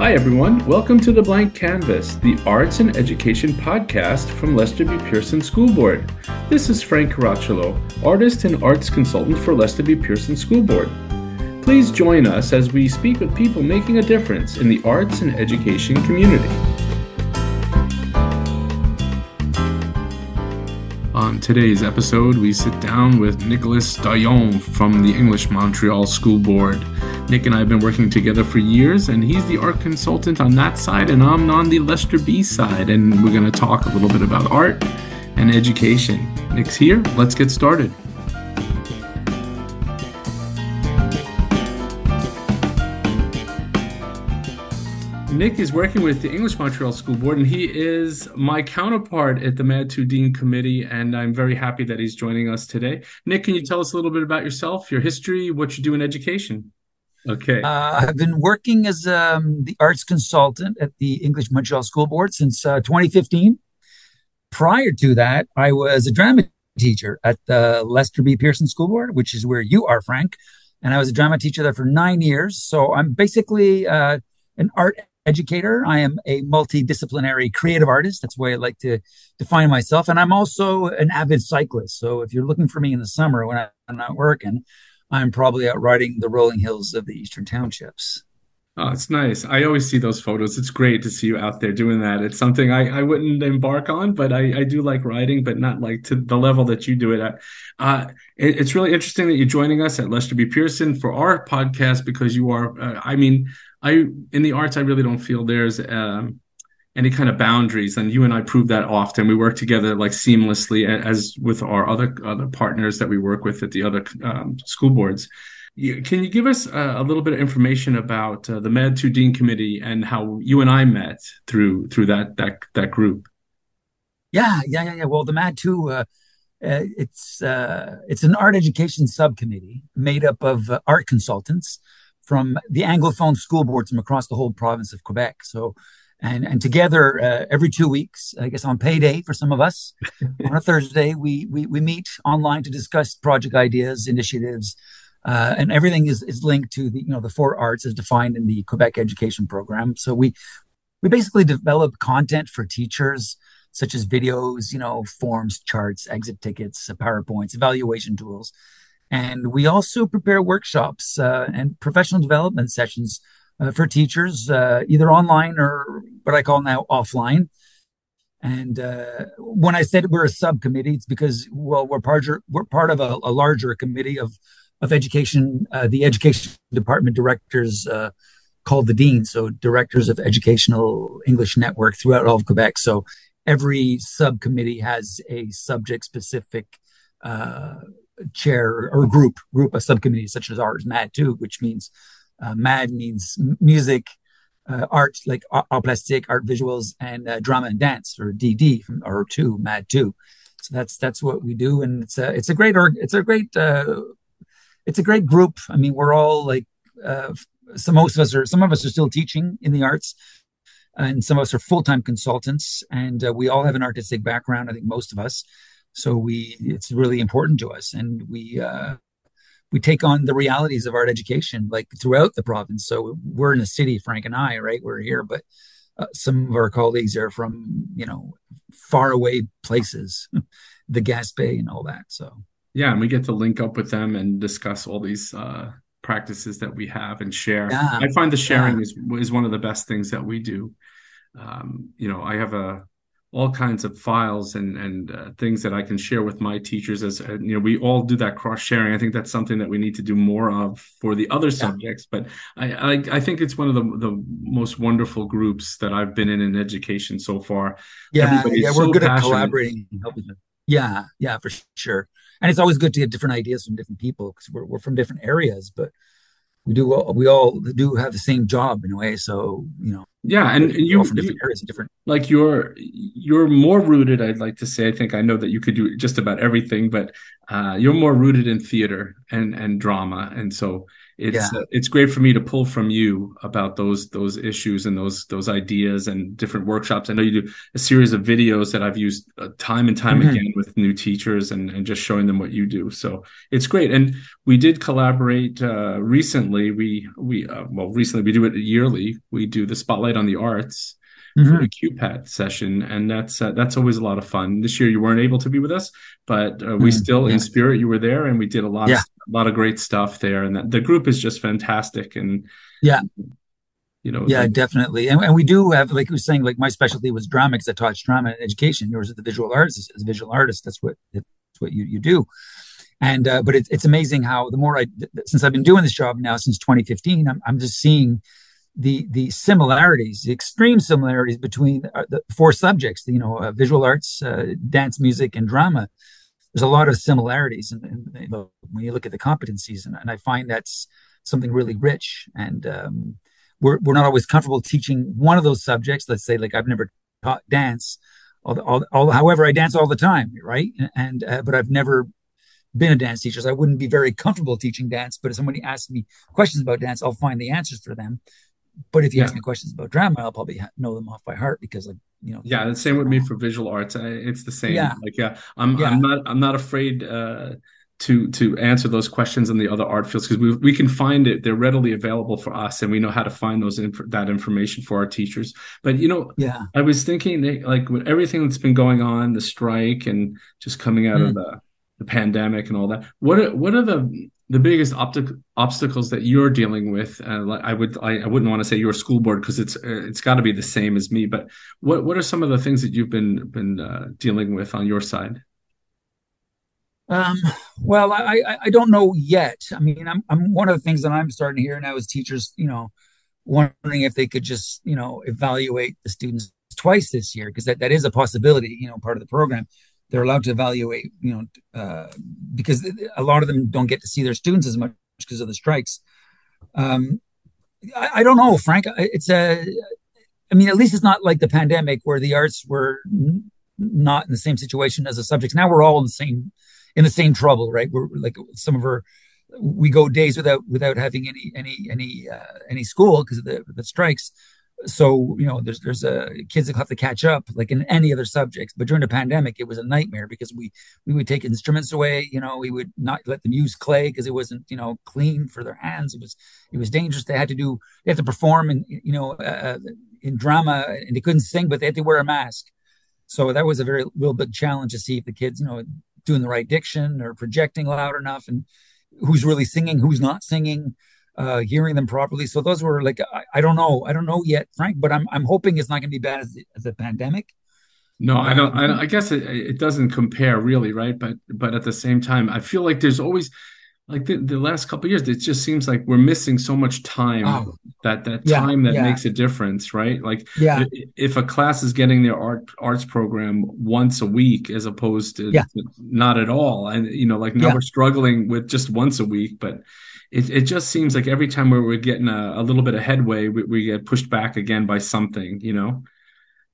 Hi, everyone. Welcome to The Blank Canvas, the arts and education podcast from Lester B. Pearson School Board. This is Frank Caracciolo, artist and arts consultant for Lester B. Pearson School Board. Please join us as we speak with people making a difference in the arts and education community. On today's episode, we sit down with Nicolas Doyon from the English Montreal School Board. Nick and I have been working together for years, and he's the art consultant on that side, and I'm on the Lester B side. And we're going to talk a little bit about art and education. Nick's here. Let's get started. Nick is working with the English Montreal School Board, and he is my counterpart at the 2 Dean Committee, and I'm very happy that he's joining us today. Nick, can you tell us a little bit about yourself, your history, what you do in education? Okay. Uh, I've been working as um, the arts consultant at the English Montreal School Board since uh, 2015. Prior to that, I was a drama teacher at the Lester B. Pearson School Board, which is where you are, Frank. And I was a drama teacher there for nine years. So I'm basically uh, an art educator. I am a multidisciplinary creative artist. That's the way I like to define myself. And I'm also an avid cyclist. So if you're looking for me in the summer when I'm not working, I'm probably out riding the rolling hills of the eastern townships. Oh, it's nice. I always see those photos. It's great to see you out there doing that. It's something I, I wouldn't embark on, but I, I do like riding, but not like to the level that you do it at. Uh, it, it's really interesting that you're joining us at Lester B. Pearson for our podcast because you are, uh, I mean, I in the arts, I really don't feel there's um, any kind of boundaries and you and i prove that often. We work together like seamlessly as with our other other partners that we work with at the other um, school boards. Can you give us a, a little bit of information about uh, the MAD 2 DEEN committee and how you and i met through through that that that group? Yeah yeah yeah, yeah. well the mad 2 uh, uh, it's uh, it's an art education subcommittee made up of uh, art consultants from the anglophone school boards from across the whole province of quebec. So and and together uh, every two weeks, I guess on payday for some of us, on a Thursday, we, we we meet online to discuss project ideas, initiatives, uh, and everything is is linked to the you know the four arts as defined in the Quebec Education Program. So we we basically develop content for teachers such as videos, you know, forms, charts, exit tickets, PowerPoints, evaluation tools. And we also prepare workshops uh, and professional development sessions uh, for teachers, uh, either online or what I call now offline. And uh, when I said we're a subcommittee, it's because well we're part we're part of a, a larger committee of of education, uh, the education department directors uh, called the DEEN, so directors of educational English network throughout all of Quebec. So every subcommittee has a subject specific uh, chair or group group of subcommittees, such as ours, MAD too, which means uh, MAD means music, uh, art like art plastic, art visuals, and uh, drama and dance, or DD or two MAD two. So that's that's what we do, and it's a it's a great org, it's a great uh, it's a great group. I mean, we're all like uh, some most of us are some of us are still teaching in the arts, and some of us are full time consultants, and uh, we all have an artistic background. I think most of us. So we it's really important to us, and we uh, we take on the realities of art education like throughout the province. So we're in the city, Frank and I, right? We're here, but uh, some of our colleagues are from you know far away places, the Gaspé and all that. So yeah, and we get to link up with them and discuss all these uh, practices that we have and share. Yeah, I find the sharing yeah. is is one of the best things that we do. Um, you know, I have a all kinds of files and and uh, things that I can share with my teachers as uh, you know we all do that cross sharing I think that's something that we need to do more of for the other subjects but I, I, I think it's one of the the most wonderful groups that I've been in in education so far. Yeah yeah we're so good passionate. at collaborating helping yeah yeah for sure. And it's always good to get different ideas from different people because we're, we're from different areas but we do all, we all do have the same job in a way so you know Yeah, and, and you, from different you areas, different. like you're you're more rooted. I'd like to say. I think I know that you could do just about everything, but uh, you're more rooted in theater and and drama, and so it's Yeah. uh, it's great for me to pull from you about those those issues and those those ideas and different workshops. I know you do a series of videos that I've used uh, time and time Mhm. again with new teachers and and just showing them what you do. So it's great. And we did collaborate uh, recently. We we uh, well recently we do it yearly. We do the spotlight on the arts for Mhm. the QPAT session, and that's uh, that's always a lot of fun. This year you weren't able to be with us, but uh, we Mhm. still, in spirit, you were there, and we did a lot of a lot of great stuff there. And that, the group is just fantastic, and Yeah. you know, Yeah, definitely. And, and we do have, like you were saying, like my specialty was drama because I taught drama and education. Yours is the visual artist. As a visual artist, that's what that's what you, you do. And uh, but it's it's amazing how the more I since I've been doing this job now since 2015, I'm I'm just seeing the the similarities, the extreme similarities between uh, the four subjects. You know, uh, visual arts, uh, dance, music, and drama. There's a lot of similarities, and, when you look at the competencies, and, and I find that's something really rich. And um, we're we're not always comfortable teaching one of those subjects. Let's say, like I've never taught dance, all, all, all however I dance all the time, right? And uh, but I've never been a dance teacher, so I wouldn't be very comfortable teaching dance. But if somebody asks me questions about dance, I'll find the answers for them. But if you yeah, ask me questions about drama, I'll probably ha- know them off by heart because, like, you know, yeah. The same with me for visual arts. I, it's the same. yeah, Like, yeah, I'm yeah, I'm not I'm not afraid. Uh, to to answer those questions in the other art fields because we we can find it they're readily available for us and we know how to find those inf- that information for our teachers but you know yeah, I was thinking that, like with everything that's been going on, the strike and just coming out of mm, the the pandemic and all that. What are what are the the biggest obstacles that you're dealing with? Uh, I would I, I wouldn't want to say your school board because it's uh, it's got to be the same as me. But what what are some of the things that you've been been uh, dealing with on your side? Um, well, I, I I don't know yet. I mean, I'm I'm one of the things that I'm starting to hear now is teachers, you know, wondering if they could just, you know, evaluate the students twice this year because that, that is a possibility, you know, part of the program. They're allowed to evaluate, you know, uh, because a lot of them don't get to see their students as much because of the strikes. Um, I, I don't know, Frank. It's a, I mean, at least it's not like the pandemic where the arts were n- not in the same situation as the subjects. Now we're all in the same in the same trouble, right? We're like some of our we go days without without having any any any uh, any school because of the the strikes. So you know, there's there's uh, kids that have to catch up like in any other subjects. But during the pandemic, it was a nightmare because we we would take instruments away. You know, we would not let them use clay because it wasn't you know clean for their hands. It was it was dangerous. They had to do they had to perform in you know uh, in drama and they couldn't sing, but they had to wear a mask. So that was a very real big challenge to see if the kids you know doing the right diction or projecting loud enough and who's really singing, who's not singing, uh, hearing them properly. So those were like, I, I don't know. I don't know yet, Frank, but I'm, I'm hoping it's not going to be bad as the, as the pandemic. No, I don't. Um, I, I guess it, it doesn't compare really, right? But but at the same time, I feel like there's always like the, the last couple of years, it just seems like we're missing so much time oh, that that yeah, time that yeah, makes a difference, right? Like yeah, if a class is getting their art arts program once a week as opposed to, yeah, not at all, and you know, like now we're struggling with just once a week, but it it just seems like every time we're, we're getting a, a little bit of headway, we, we get pushed back again by something, you know?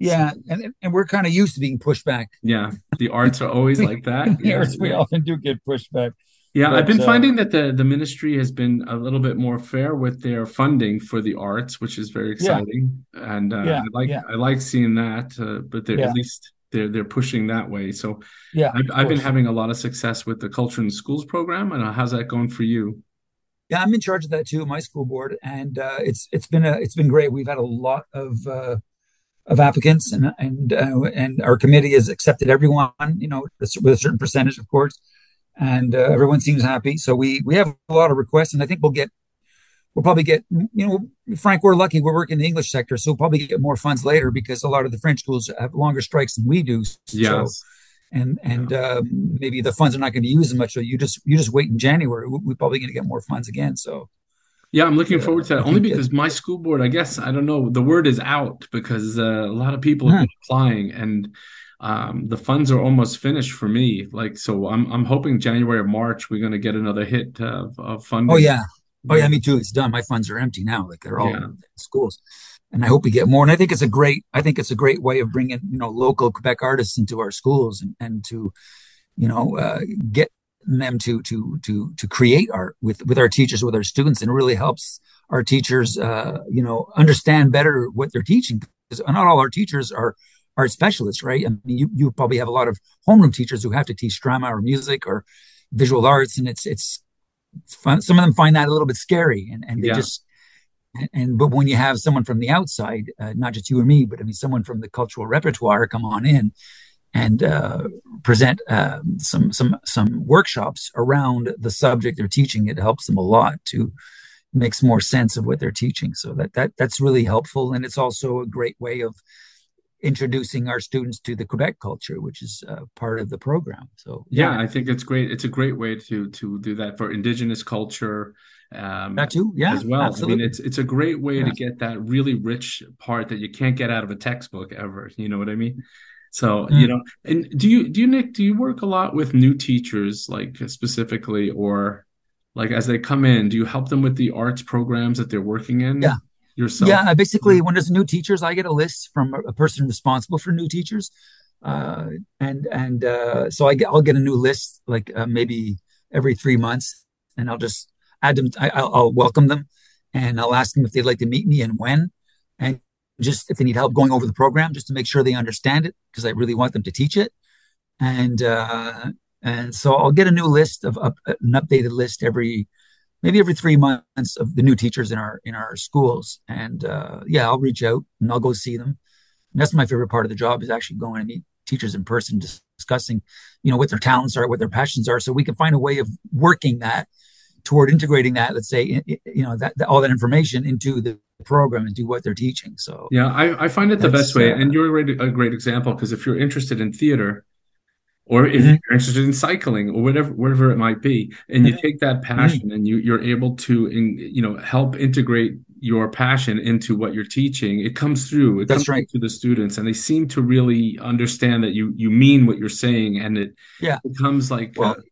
So, yeah. And, and we're kind of used to being pushed back. yeah, the arts are always like that. Yeah, we yeah. often do get pushed back. Yeah, I've been uh, finding that the the ministry has been a little bit more fair with their funding for the arts, which is very yeah, exciting. And uh, I yeah, like yeah, I like seeing that, uh, but they're at least they're they're pushing that way. So yeah, I've I've been having a lot of success with the Culture in Schools program. And how's that going for you? Yeah, I'm in charge of that too, my school board, and uh, it's it's been a it's been great. We've had a lot of uh, of applicants, and and uh, and our committee has accepted everyone, you know, with a certain percentage, of course, and uh, everyone seems happy. So we we have a lot of requests, and I think we'll get we'll probably get you know, Frank, we're lucky we're working in the English sector, so we'll probably get more funds later because a lot of the French schools have longer strikes than we do. So Yes. and Yeah. and um, maybe the funds are not going to be used as much. So you just you just wait in January. We- We're probably going to get more funds again. So Yeah, I'm looking forward to that only because my school board, I guess, I don't know, the word is out because uh, a lot of people have Hmm. applying and um, the funds are almost finished for me. Like, so I'm I'm hoping January or March we're going to get another hit of, of Oh yeah, Oh yeah, me too. It's done. My funds are empty now. Like they're all yeah. in schools, and I hope we get more. And I think it's a great. I think it's a great way of bringing you know local Quebec artists into our schools and, and to, you know, uh, get them to to to to create art with with our teachers with our students, and it really helps our teachers, uh, you know, understand better what they're teaching. Because not all our teachers are art specialists, right? I mean, you you probably have a lot of homeroom teachers who have to teach drama or music or visual arts, and it's it's fun. some of them find that a little bit scary, and and they yeah. just and but when you have someone from the outside, uh, not just you or me, but I mean someone from the cultural repertoire come on in and uh, present uh, some some some workshops around the subject they're teaching, it helps them a lot to makes more sense of what they're teaching. So that that that's really helpful, and it's also a great way of introducing our students to the Quebec culture, which is uh, part of the program. So yeah. yeah. I think it's great. It's a great way to to do that for Indigenous culture. Um, that too, yeah, as well. Absolutely. I mean, it's it's a great way yeah. to get that really rich part that you can't get out of a textbook ever. You know what I mean? So mm. you know, and do you do you Nick do you work a lot with new teachers, like specifically, or like as they come in, do you help them with the arts programs that they're working in? Yeah, yourself? Yeah, basically, when there's new teachers, I get a list from a person responsible for new teachers, uh, and and uh, so I get I'll get a new list like uh, maybe every three months, and I'll just I, will welcome them, and I'll ask them if they'd like to meet me and when, and just if they need help going over the program, just to make sure they understand it because I really want them to teach it, and uh, and so I'll get a new list of uh, an updated list every maybe every three months of the new teachers in our in our schools. And uh, yeah, I'll reach out and I'll go see them. And that's my favorite part of the job is actually going to meet teachers in person, discussing, you know, what their talents are, what their passions are, so we can find a way of working that toward integrating that. Let's say, you know, that, all that information into the program and do what they're teaching. So yeah, I, I find it the best way, uh, and you're a great, a great example because if you're interested in theater or if mm-hmm. you're interested in cycling or whatever whatever it might be and you mm-hmm. take that passion mm-hmm. and you you're able to in, you know help integrate your passion into what you're teaching it comes through it That's comes right. to the students and they seem to really understand that you you mean what you're saying and it yeah becomes like well, uh,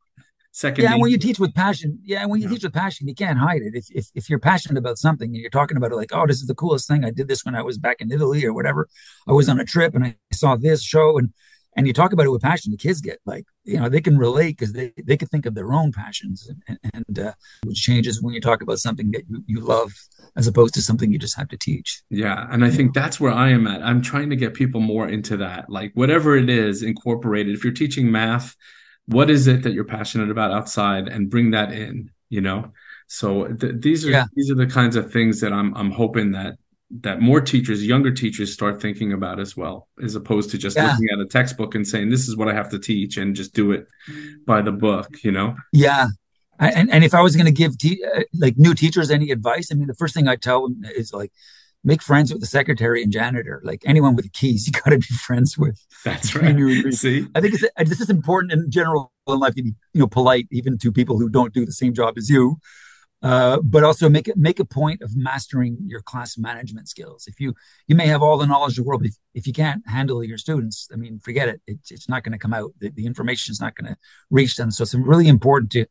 second yeah when you teach with passion yeah when you yeah. teach with passion you can't hide it. If, if if you're passionate about something and you're talking about it like oh this is the coolest thing. I did this when i was back in italy or whatever. I was on a trip and i saw this show and and you talk about it with passion the kids get like you know they can relate because they they can think of their own passions and, and uh, which changes when you talk about something that you, you love as opposed to something you just have to teach. Yeah and i think that's where i am at. I'm trying to get people more into that. Like whatever it is incorporated if you're teaching math what is it that you're passionate about outside and bring that in you know so th- these are yeah. these are the kinds of things that i'm i'm hoping that that more teachers, younger teachers, start thinking about as well, as opposed to just yeah. looking at a textbook and saying, "This is what I have to teach," and just do it by the book. You know? Yeah. And and if I was going to give te- uh, like new teachers any advice, I mean, the first thing I tell them is like, make friends with the secretary and janitor. Like anyone with keys, you got to be friends with. That's right. See, I think it's this is important in general in life to be you know polite even to people who don't do the same job as you. Uh, but also make it make a point of mastering your class management skills. If you you may have all the knowledge of the world, but if, if you can't handle your students, I mean, forget it. it it's not going to come out. The, the information is not going to reach them. So it's really important to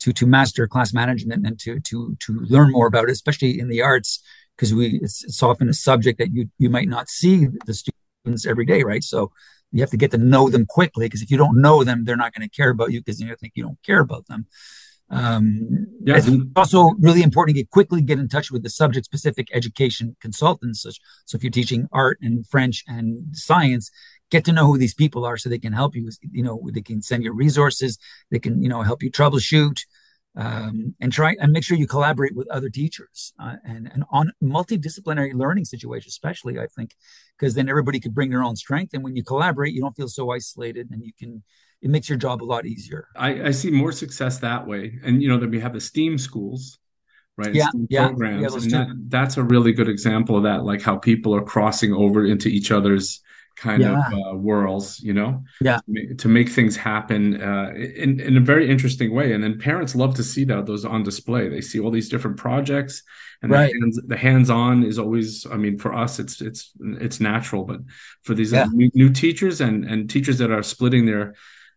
to to master class management and to to to learn more about it, especially in the arts, because we it's, it's often a subject that you you might not see the students every day, right? So you have to get to know them quickly because if you don't know them, they're not going to care about you because you think you don't care about them. Um, yeah. It's also really important to get quickly get in touch with the subject specific education consultants. So, so if you're teaching art and French and science, get to know who these people are so they can help you. You know, they can send you resources. They can, you know, help you troubleshoot. Um, and try and make sure you collaborate with other teachers uh, and, and on multidisciplinary learning situations, especially I think, because then everybody could bring their own strength. And when you collaborate, you don't feel so isolated and you can it makes your job a lot easier. I, I see more success that way. And you know, that we have the STEAM schools, right? Yeah, STEAM yeah, programs. and that, that's a really good example of that, like how people are crossing over into each other's kind yeah. of uh, worlds, you know, yeah, to make, things happen uh, in in a very interesting way. And then parents love to see that those on display. They see all these different projects, and right. the hands the hands on is always. I mean, for us, it's it's it's natural, but for these yeah. new, new teachers and and teachers that are splitting their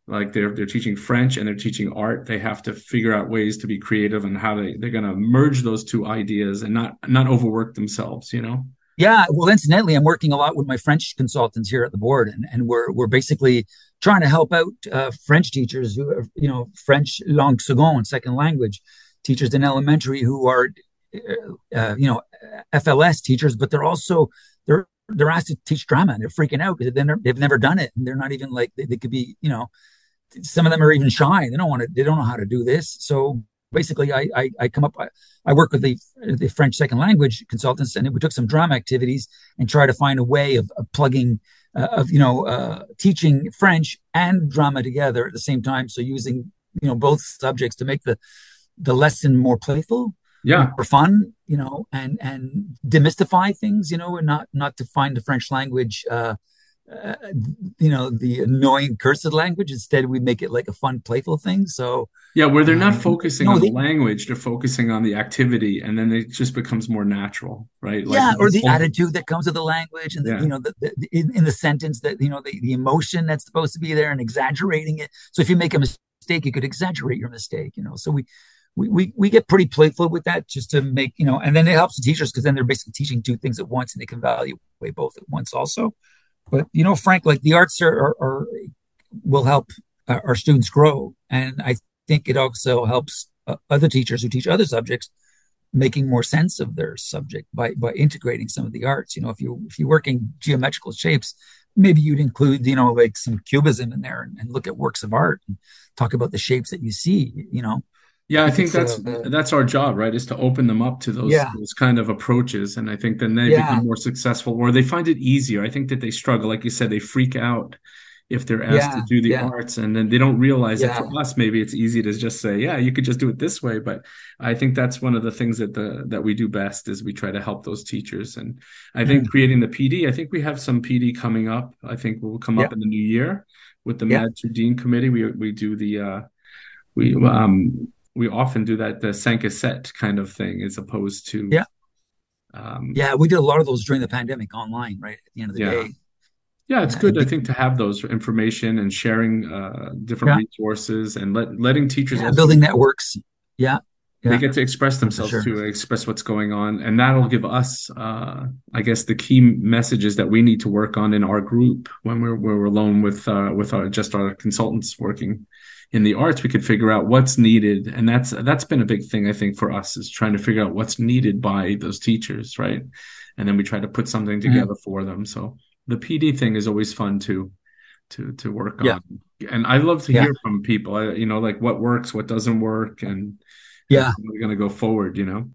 like they're they're teaching French and they're teaching art. They have to figure out ways to be creative and how they they're going to merge those two ideas and not not overwork themselves. You know. Yeah, well, incidentally, I'm working a lot with my French consultants here at the board, and, and we're we're basically trying to help out uh, French teachers who are, you know, French langue seconde, second language teachers in elementary who are, uh, uh you know, FLS teachers, but they're also they're they're asked to teach drama and they're freaking out because they've never done it and they're not even like they, they could be, you know, some of them are even shy. They don't want to. They don't know how to do this. So basically, I I, I come up. I, I, work with the the French second language consultants, and we took some drama activities and try to find a way of, of plugging. Uh, of you know uh, teaching French and drama together at the same time, so using you know both subjects to make the the lesson more playful, yeah, more fun, you know, and and demystify things, you know, and not not to find the French language uh, uh, you know the annoying cursed language. Instead we make it like a fun playful thing. So yeah where they're not um, focusing no, on they, the language they're focusing on the activity and then it just becomes more natural right? Like yeah or the attitude that comes with the language and the, yeah. you know the, the in, in, the sentence that you know the, the emotion that's supposed to be there and exaggerating it. So if you make a mistake you could exaggerate your mistake you know? So we we, we, we get pretty playful with that just to make you know and then it helps the teachers because then they're basically teaching two things at once and they can evaluate both at once also but you know, Frank, like the arts are, are, are will help our students grow, and I think it also helps uh, other teachers who teach other subjects making more sense of their subject by by integrating some of the arts. You know, if you if you work in geometrical shapes, maybe you'd include you know like some cubism in there and, and look at works of art and talk about the shapes that you see. You know, yeah, I think that's uh, that's our job, right? Is to open them up to those yeah. those kind of approaches, and I think then they yeah. become more successful, or they find it easier. I think that they struggle, like you said, they freak out if they're asked yeah. to do the arts, and then they don't realize that for us, maybe it's easy to just say, "Yeah, you could just do it this way." But I think that's one of the things that the that we do best is we try to help those teachers, and I think mm. creating the PD. I think we have some PD coming up. I think we'll come up in the new year with the Mad Dean committee. We we do the uh, we um we often do that the à sept kind of thing as opposed to yeah um, yeah we did a lot of those during the pandemic online right at the end of the yeah. day yeah it's good i think to have those information and sharing uh, different yeah. resources and let, letting teachers yeah, building networks yeah they get to express themselves sure. to express what's going on and that'll give us uh, i guess the key messages that we need to work on in our group when we're, we're alone with uh, with our just our consultants working in the arts we could figure out what's needed and that's that's been a big thing i think for us is trying to figure out what's needed by those teachers right and then we try to put something mm-hmm. together mm-hmm. for them so the pd thing is always fun to to to work yeah. on and i love to yeah. hear from people I, you know like what works what doesn't work and yeah we're going to go forward you know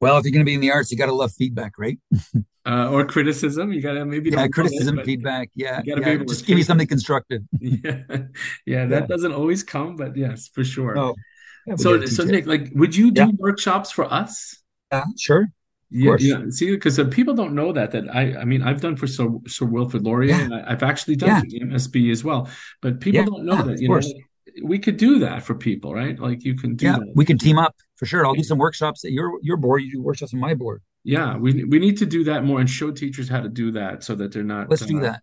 well if you're going to be in the arts you got to love feedback right uh, or criticism. You gotta maybe yeah, criticism, it, feedback. Yeah, yeah, just give me something constructive. yeah, yeah, that yeah. doesn't always come, but yes, for sure. Oh, yeah, so, so Nick, like, would you do workshops for us? Yeah, sure. Yeah, yeah. See, because uh, people don't know that. That I, I mean, I've done for Sir, Sir Wilfrid Laurier, and I, have actually done for the MSB as well. But people don't know that. You know, we could do that for people, right? Like you can do. Yeah, that. we can team up for sure. I'll do some workshops at your your board. You do workshops on my board yeah we we need to do that more and show teachers how to do that so that they're not let's uh, do that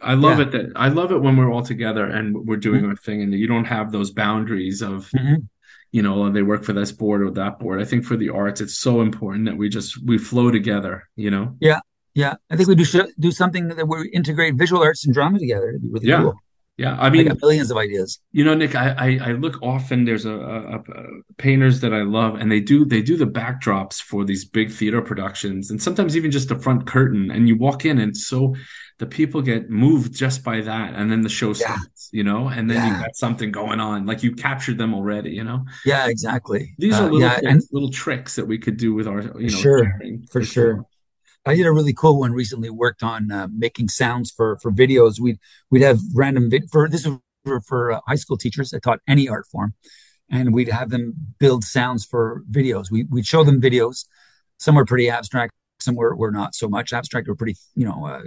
i love yeah. it that i love it when we're all together and we're doing mm-hmm. our thing and you don't have those boundaries of mm-hmm. you know they work for this board or that board i think for the arts it's so important that we just we flow together you know yeah yeah i think we do do something that we integrate visual arts and drama together It'd be really yeah. cool yeah, I mean, I millions of ideas. You know, Nick, I, I, I look often. There's a, a, a, painters that I love, and they do they do the backdrops for these big theater productions, and sometimes even just the front curtain. And you walk in, and so the people get moved just by that, and then the show starts. Yeah. You know, and then yeah. you got something going on, like you captured them already. You know. Yeah, exactly. These uh, are little yeah, and, little tricks that we could do with our you know sure for, for sure. sure. I did a really cool one recently. Worked on uh, making sounds for for videos. We'd we'd have random vid- for this was for, for uh, high school teachers. I taught any art form, and we'd have them build sounds for videos. We we'd show them videos. Some were pretty abstract. Some were, were not so much abstract. Were pretty you know uh,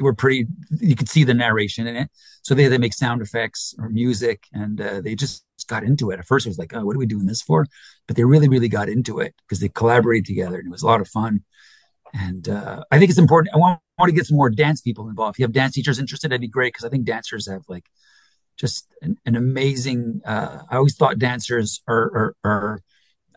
were pretty. You could see the narration in it. So they they make sound effects or music, and uh, they just got into it. At first, it was like, oh, what are we doing this for? But they really really got into it because they collaborated together, and it was a lot of fun and uh, I think it's important. I want, want to get some more dance people involved. If you have dance teachers interested, that'd be great because I think dancers have like just an, an amazing. Uh, I always thought dancers are, are, are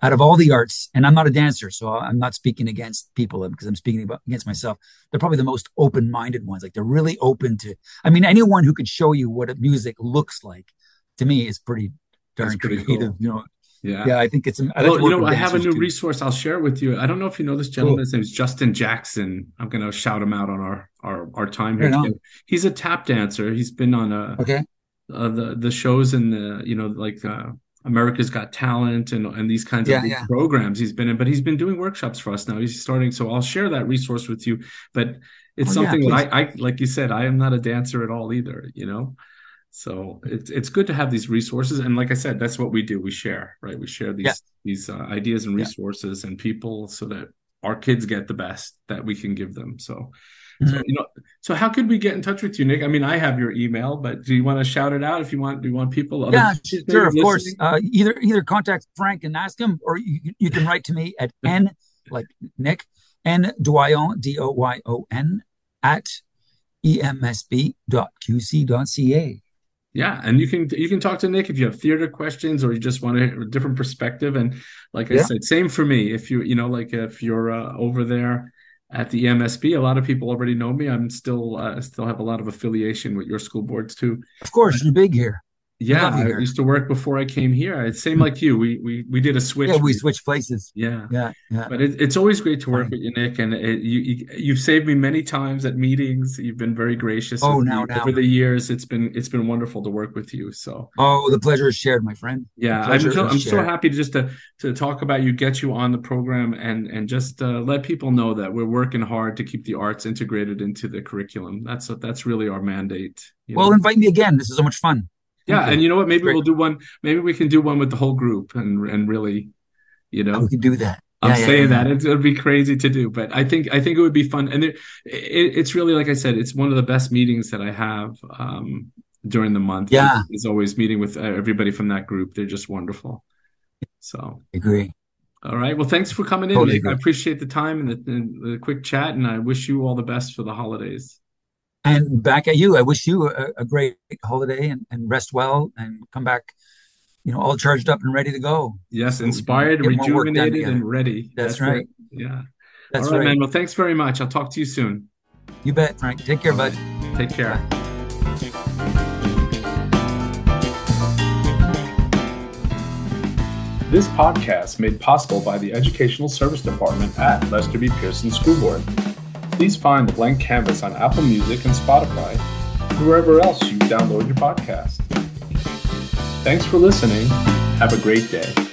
out of all the arts, and I'm not a dancer, so I'm not speaking against people because I'm speaking about, against myself. They're probably the most open-minded ones. Like they're really open to. I mean, anyone who could show you what music looks like, to me, is pretty darn pretty creative. Cool. You know, yeah, yeah, I think it's. I well, you know, I have a new too. resource I'll share with you. I don't know if you know this gentleman. Cool. His name is Justin Jackson. I'm going to shout him out on our our, our time here. He's a tap dancer. He's been on a okay uh, the the shows in the you know like uh, America's Got Talent and and these kinds yeah, of yeah. programs he's been in. But he's been doing workshops for us now. He's starting, so I'll share that resource with you. But it's oh, something yeah, that I, I like you said I am not a dancer at all either. You know. So it's it's good to have these resources, and like I said, that's what we do. We share, right? We share these these uh, ideas and resources and people, so that our kids get the best that we can give them. So so, mm-hmm. you know, so how could we get in touch with you, Nick? I mean, I have your email, but do you want to shout it out if you want? Do you want people? Yeah, sure, of course. Uh, either either contact Frank and ask him, or you, you can write to me at n like Nick n Doyon d o y o n at emsb.qc.ca. Yeah, and you can you can talk to Nick if you have theater questions or you just want a, different perspective. And like I yeah. said, same for me. If you you know like if you're uh, over there at the EMSB. A lot of people already know me. I'm still uh, still have a lot of affiliation with your school boards too. Of course, you're big here. Yeah, I, I used to work before I came here. It's same like you. We we we did a switch. Yeah, we switched places. Yeah, yeah, yeah. But it, it's always great to work with you, Nick. And it, you, you have saved me many times at meetings. You've been very gracious. Oh, now, now over the years, it's been it's been wonderful to work with you. So oh, the pleasure is shared, my friend. Yeah, I'm so, I'm so happy to just to to talk about you, get you on the program, and and just uh, let people know that we're working hard to keep the arts integrated into the curriculum. That's that's really our mandate. Well, know? invite me again. This is so much fun yeah and you know what? Maybe we'll do one maybe we can do one with the whole group and and really you know. We can do that. I'm yeah, saying yeah, yeah. that. It would be crazy to do but i think i think it would be fun. And it, it, it's really like i said it's one of the best meetings that i have um during the month. Yeah. Is always meeting with uh, everybody from that group. They're just wonderful. So. I agree. All right. Well thanks for coming in. Totally i appreciate the time and the, and the quick chat and i wish you all the best for the holidays and back at you. I wish you a, a great holiday and, and, rest well and come back, you know, all charged up and ready to go. Yes, so inspired, rejuvenated, and ready. That's, That's right. Yeah. That's all right, right, man. Well, thanks very much. I'll talk to you soon. You bet, Frank. Take care, bud. Take care. Bye. This podcast made possible by the Educational Service Department at Lester B. Pearson School Board please find the blank canvas on Apple Music and Spotify, wherever else you download your podcast. Thanks for listening. Have a great day.